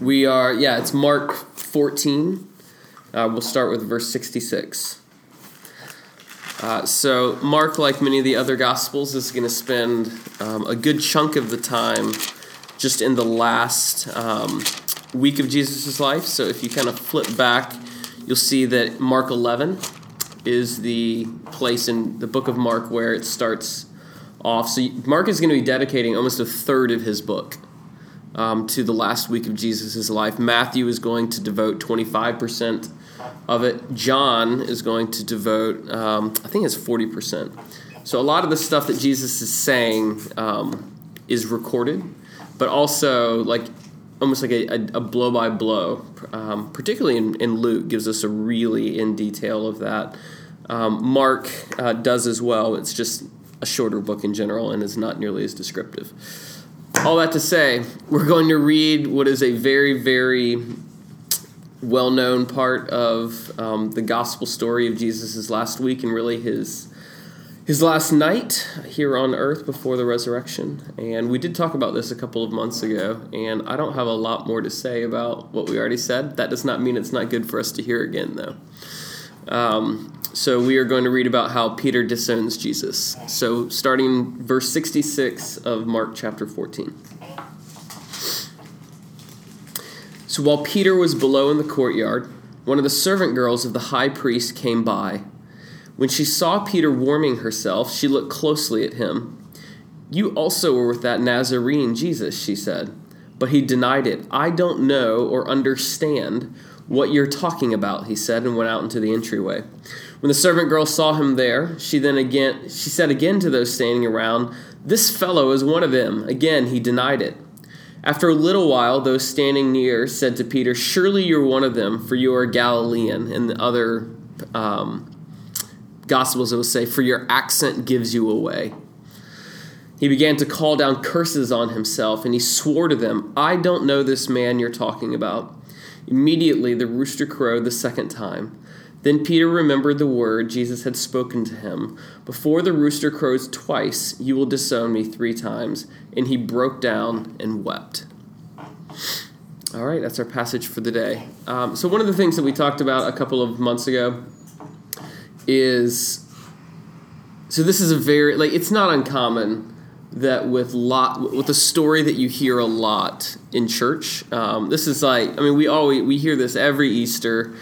We are, yeah, it's Mark 14. Uh, we'll start with verse 66. Uh, so, Mark, like many of the other Gospels, is going to spend um, a good chunk of the time just in the last um, week of Jesus' life. So, if you kind of flip back, you'll see that Mark 11 is the place in the book of Mark where it starts off. So, Mark is going to be dedicating almost a third of his book um, to the last week of Jesus' life. Matthew is going to devote 25% of it. John is going to devote, um, I think it's 40%. So a lot of the stuff that Jesus is saying um, is recorded, but also like almost like a, a, blow by blow, um, particularly in, in, Luke, gives us a really in detail of that. Um, Mark uh, does as well. It's just a shorter book in general and is not nearly as descriptive all that to say, we're going to read what is a very, very well known part of um, the gospel story of Jesus' last week and really his. His last night here on earth before the resurrection. And we did talk about this a couple of months ago, and I don't have a lot more to say about what we already said. That does not mean it's not good for us to hear again, though. Um, so we are going to read about how Peter disowns Jesus. So starting verse 66 of Mark chapter 14. So while Peter was below in the courtyard, one of the servant girls of the high priest came by. When she saw Peter warming herself, she looked closely at him. You also were with that Nazarene Jesus, she said. But he denied it. I don't know or understand what you're talking about, he said, and went out into the entryway. When the servant girl saw him there, she then again she said again to those standing around, This fellow is one of them. Again he denied it. After a little while, those standing near said to Peter, Surely you're one of them, for you are Galilean. And the other um, Gospels it will say, For your accent gives you away. He began to call down curses on himself, and he swore to them, I don't know this man you're talking about. Immediately the rooster crowed the second time. Then Peter remembered the word Jesus had spoken to him Before the rooster crows twice, you will disown me three times. And he broke down and wept. All right, that's our passage for the day. Um, so, one of the things that we talked about a couple of months ago is so this is a very, like, it's not uncommon that with lot with a story that you hear a lot in church. Um, this is like I mean we always we hear this every Easter.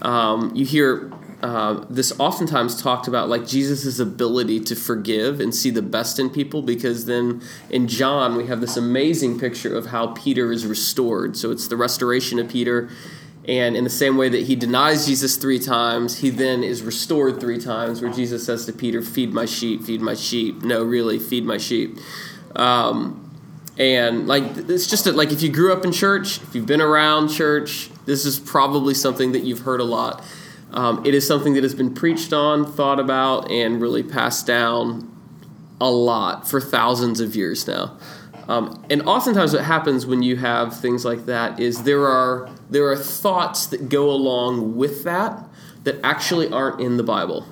Um, you hear uh, this oftentimes talked about like Jesus' ability to forgive and see the best in people because then in John we have this amazing picture of how Peter is restored. So it's the restoration of Peter. And in the same way that he denies Jesus three times, he then is restored three times, where Jesus says to Peter, Feed my sheep, feed my sheep. No, really, feed my sheep. Um, and like it's just a, like if you grew up in church, if you've been around church, this is probably something that you've heard a lot. Um, it is something that has been preached on, thought about, and really passed down a lot for thousands of years now. Um, and oftentimes, what happens when you have things like that is there are there are thoughts that go along with that that actually aren't in the Bible.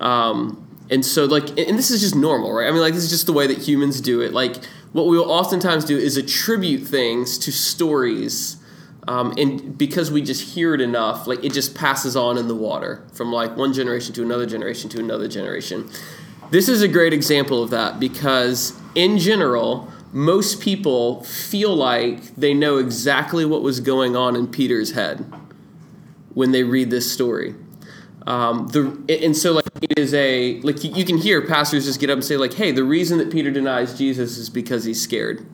Um, and so, like, and this is just normal, right? I mean, like, this is just the way that humans do it. Like, what we will oftentimes do is attribute things to stories. Um, and because we just hear it enough, like it just passes on in the water from like one generation to another generation to another generation. This is a great example of that because, in general, most people feel like they know exactly what was going on in Peter's head when they read this story. Um, the and so like it is a like you, can hear pastors just get up and say like, hey, the reason that Peter denies Jesus is because he's scared.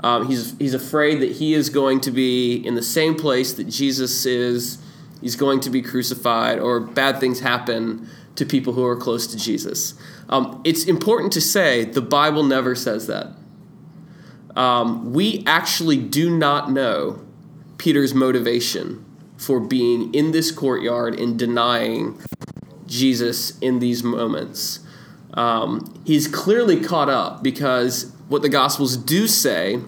Um, he's he's afraid that he is going to be in the same place that Jesus is. He's going to be crucified, or bad things happen to people who are close to Jesus. Um, it's important to say the Bible never says that. Um, we actually do not know Peter's motivation for being in this courtyard and denying Jesus in these moments. Um, he's clearly caught up because what the Gospels do say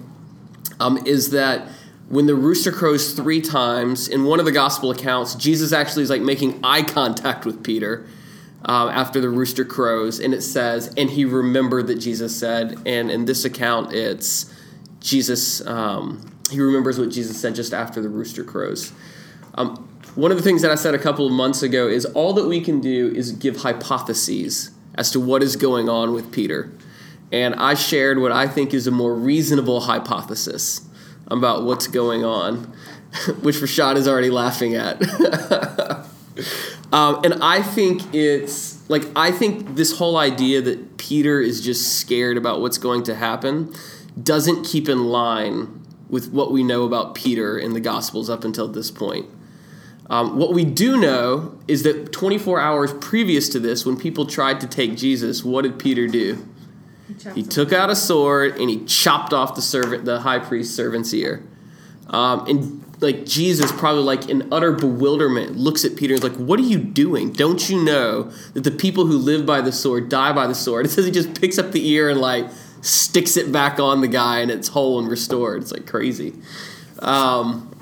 um, is that when the rooster crows three times in one of the Gospel accounts, Jesus actually is like making eye contact with Peter um, after the rooster crows, and it says, and he remembered that Jesus said, and in this account, it's Jesus um, he remembers what Jesus said just after the rooster crows. Um, one of the things that I said a couple of months ago is all that we can do is give hypotheses as to what is going on with Peter. And I shared what I think is a more reasonable hypothesis about what's going on, which Rashad is already laughing at. um, and I think it's like, I think this whole idea that Peter is just scared about what's going to happen doesn't keep in line with what we know about Peter in the Gospels up until this point. Um, what we do know is that 24 hours previous to this, when people tried to take Jesus, what did Peter do? He, he took out a sword and he chopped off the servant, the high priest's servant's ear. Um, and like Jesus, probably like in utter bewilderment, looks at Peter and is like, "What are you doing? Don't you know that the people who live by the sword die by the sword?" It says he just picks up the ear and like sticks it back on the guy and it's whole and restored. It's like crazy. Um,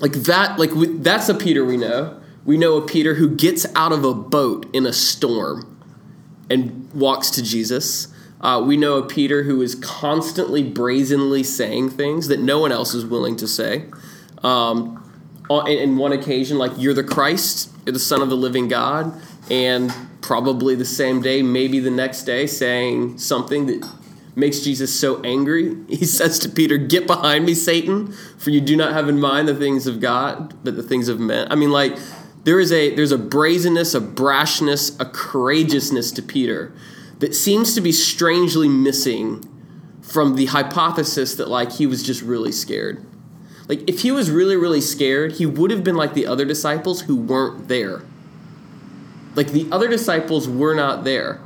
like that, like we, that's a Peter we know. We know a Peter who gets out of a boat in a storm and walks to Jesus. Uh, we know a Peter who is constantly brazenly saying things that no one else is willing to say. Um, in one occasion, like, you're the Christ, you're the Son of the living God, and probably the same day, maybe the next day, saying something that makes Jesus so angry. He says to Peter, Get behind me, Satan, for you do not have in mind the things of God, but the things of men. I mean, like, there is a there's a brazenness, a brashness, a courageousness to Peter that seems to be strangely missing from the hypothesis that like he was just really scared. Like if he was really really scared, he would have been like the other disciples who weren't there. Like the other disciples were not there.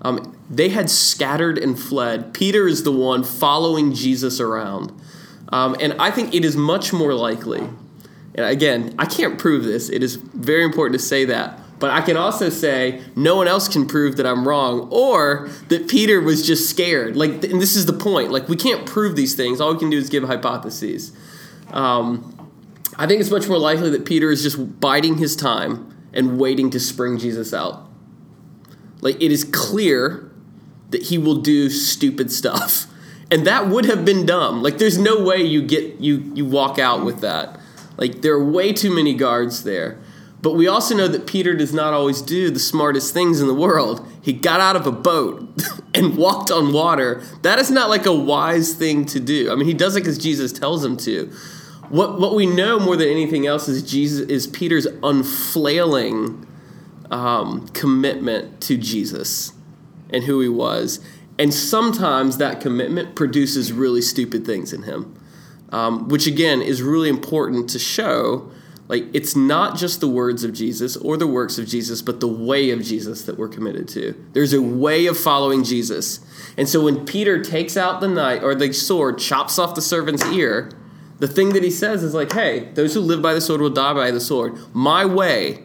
Um, they had scattered and fled. Peter is the one following Jesus around. Um, and I think it is much more likely, and again, I can't prove this, it is very important to say that. But I can also say no one else can prove that I'm wrong or that Peter was just scared. Like, and this is the point. Like, we can't prove these things. All we can do is give hypotheses. Um, I think it's much more likely that Peter is just biding his time and waiting to spring Jesus out. Like, it is clear that he will do stupid stuff. And that would have been dumb. Like there's no way you get you you walk out with that. Like there are way too many guards there. But we also know that Peter does not always do the smartest things in the world. He got out of a boat and walked on water. That is not like a wise thing to do. I mean, he does it because Jesus tells him to. What what we know more than anything else is Jesus is Peter's unflailing um, commitment to Jesus and who he was. And sometimes that commitment produces really stupid things in him, um, which again is really important to show. Like, it's not just the words of Jesus or the works of Jesus, but the way of Jesus that we're committed to. There's a way of following Jesus. And so when Peter takes out the knife or the sword, chops off the servant's ear, the thing that he says is like, hey, those who live by the sword will die by the sword. My way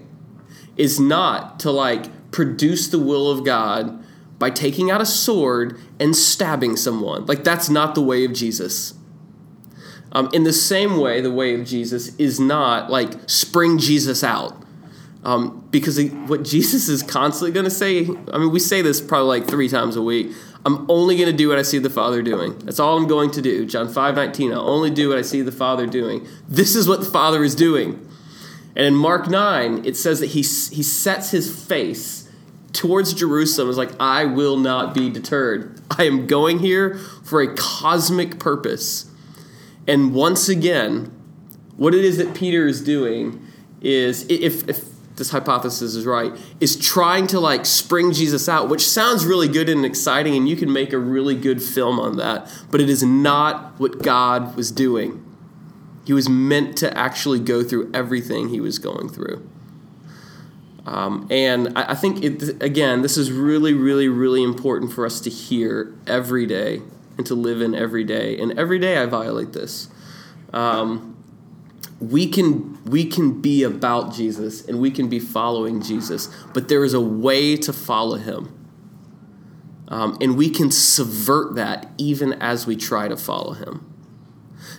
is not to like produce the will of God by taking out a sword and stabbing someone. Like, that's not the way of Jesus. Um, in the same way, the way of Jesus is not like spring Jesus out. Um, because what Jesus is constantly going to say, I mean, we say this probably like three times a week. I'm only going to do what I see the Father doing. That's all I'm going to do. John 5 19, I'll only do what I see the Father doing. This is what the Father is doing. And in Mark 9, it says that he, he sets his face towards Jerusalem It's like, I will not be deterred. I am going here for a cosmic purpose. And once again, what it is that Peter is doing is, if, if this hypothesis is right, is trying to like spring Jesus out, which sounds really good and exciting, and you can make a really good film on that, but it is not what God was doing. He was meant to actually go through everything he was going through. Um, and I, I think, it, again, this is really, really, really important for us to hear every day and to live in every day. And every day I violate this. Um, we can we can be about Jesus and we can be following Jesus, but there is a way to follow Him, um, and we can subvert that even as we try to follow Him.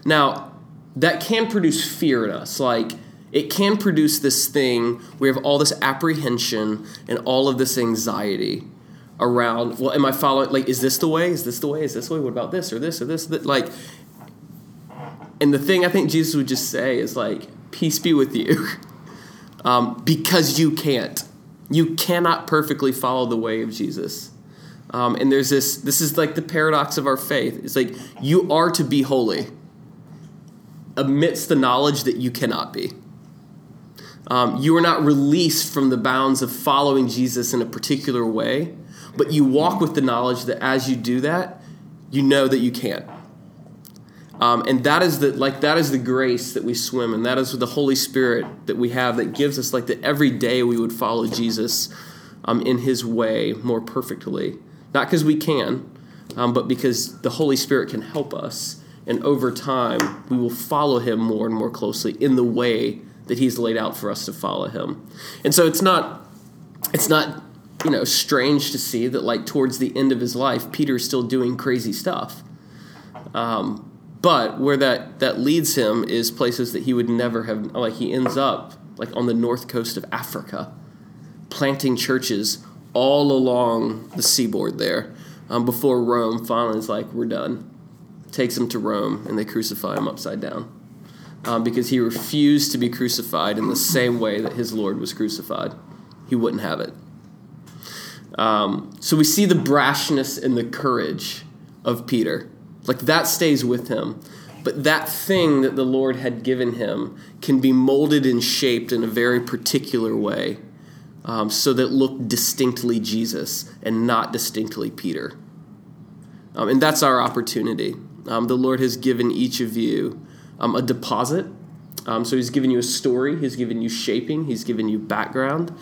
Now, that can produce fear in us, like it can produce this thing we have all this apprehension and all of this anxiety around well am i following like is this the way? Is this the way? Is this the way? What about this or this or this? That like and the thing I think Jesus would just say is like, "Peace be with you," um, because you can't. You cannot perfectly follow the way of Jesus. Um, and there's this. This is like the paradox of our faith. It's like you are to be holy amidst the knowledge that you cannot be. Um, you are not released from the bounds of following Jesus in a particular way, but you walk with the knowledge that as you do that, you know that you can't. Um, and that is the like that is the grace that we swim in. That is the Holy Spirit that we have that gives us like that every day we would follow Jesus um, in His way more perfectly. Not because we can, um, but because the Holy Spirit can help us. And over time, we will follow Him more and more closely in the way that He's laid out for us to follow Him. And so it's not it's not you know strange to see that like towards the end of his life, Peter's still doing crazy stuff. Um, but where that that leads him is places that he would never have like he ends up like on the north coast of Africa planting churches all along the seaboard there um, before Rome finally is like we're done. Takes him to Rome and they crucify him upside down um, because he refused to be crucified in the same way that his Lord was crucified. He wouldn't have it. Um, so we see the brashness and the courage of Peter like that stays with him. But that thing that the Lord had given him can be molded and shaped in a very particular way um, so that look distinctly Jesus and not distinctly Peter. Um, and that's our opportunity. Um, the Lord has given each of you um, a deposit. Um, so He's given you a story, He's given you shaping, He's given you background,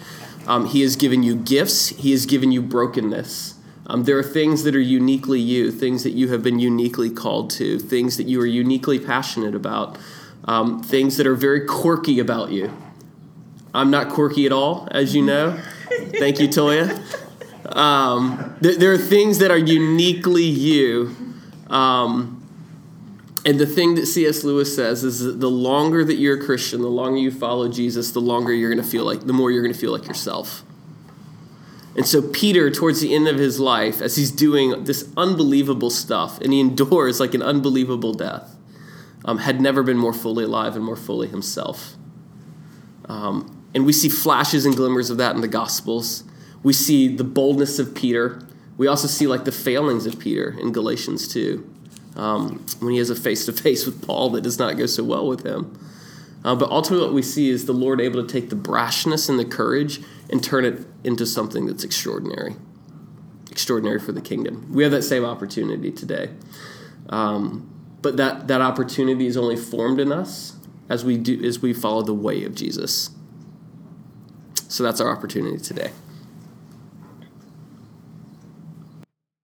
um, He has given you gifts, He has given you brokenness. Um, there are things that are uniquely you, things that you have been uniquely called to, things that you are uniquely passionate about, um, things that are very quirky about you. I'm not quirky at all, as you know. Thank you, Toya. Um, there, there, are things that are uniquely you. Um, and the thing that C.S. Lewis says is that the longer that you're a Christian, the longer you follow Jesus, the longer you're going to feel like, the more you're going to feel like yourself. And so, Peter, towards the end of his life, as he's doing this unbelievable stuff, and he endures like an unbelievable death, um, had never been more fully alive and more fully himself. Um, and we see flashes and glimmers of that in the Gospels. We see the boldness of Peter. We also see like the failings of Peter in Galatians 2, um, when he has a face to face with Paul that does not go so well with him. Uh, but ultimately, what we see is the Lord able to take the brashness and the courage and turn it into something that's extraordinary, extraordinary for the kingdom. We have that same opportunity today, um, but that that opportunity is only formed in us as we do as we follow the way of Jesus. So that's our opportunity today.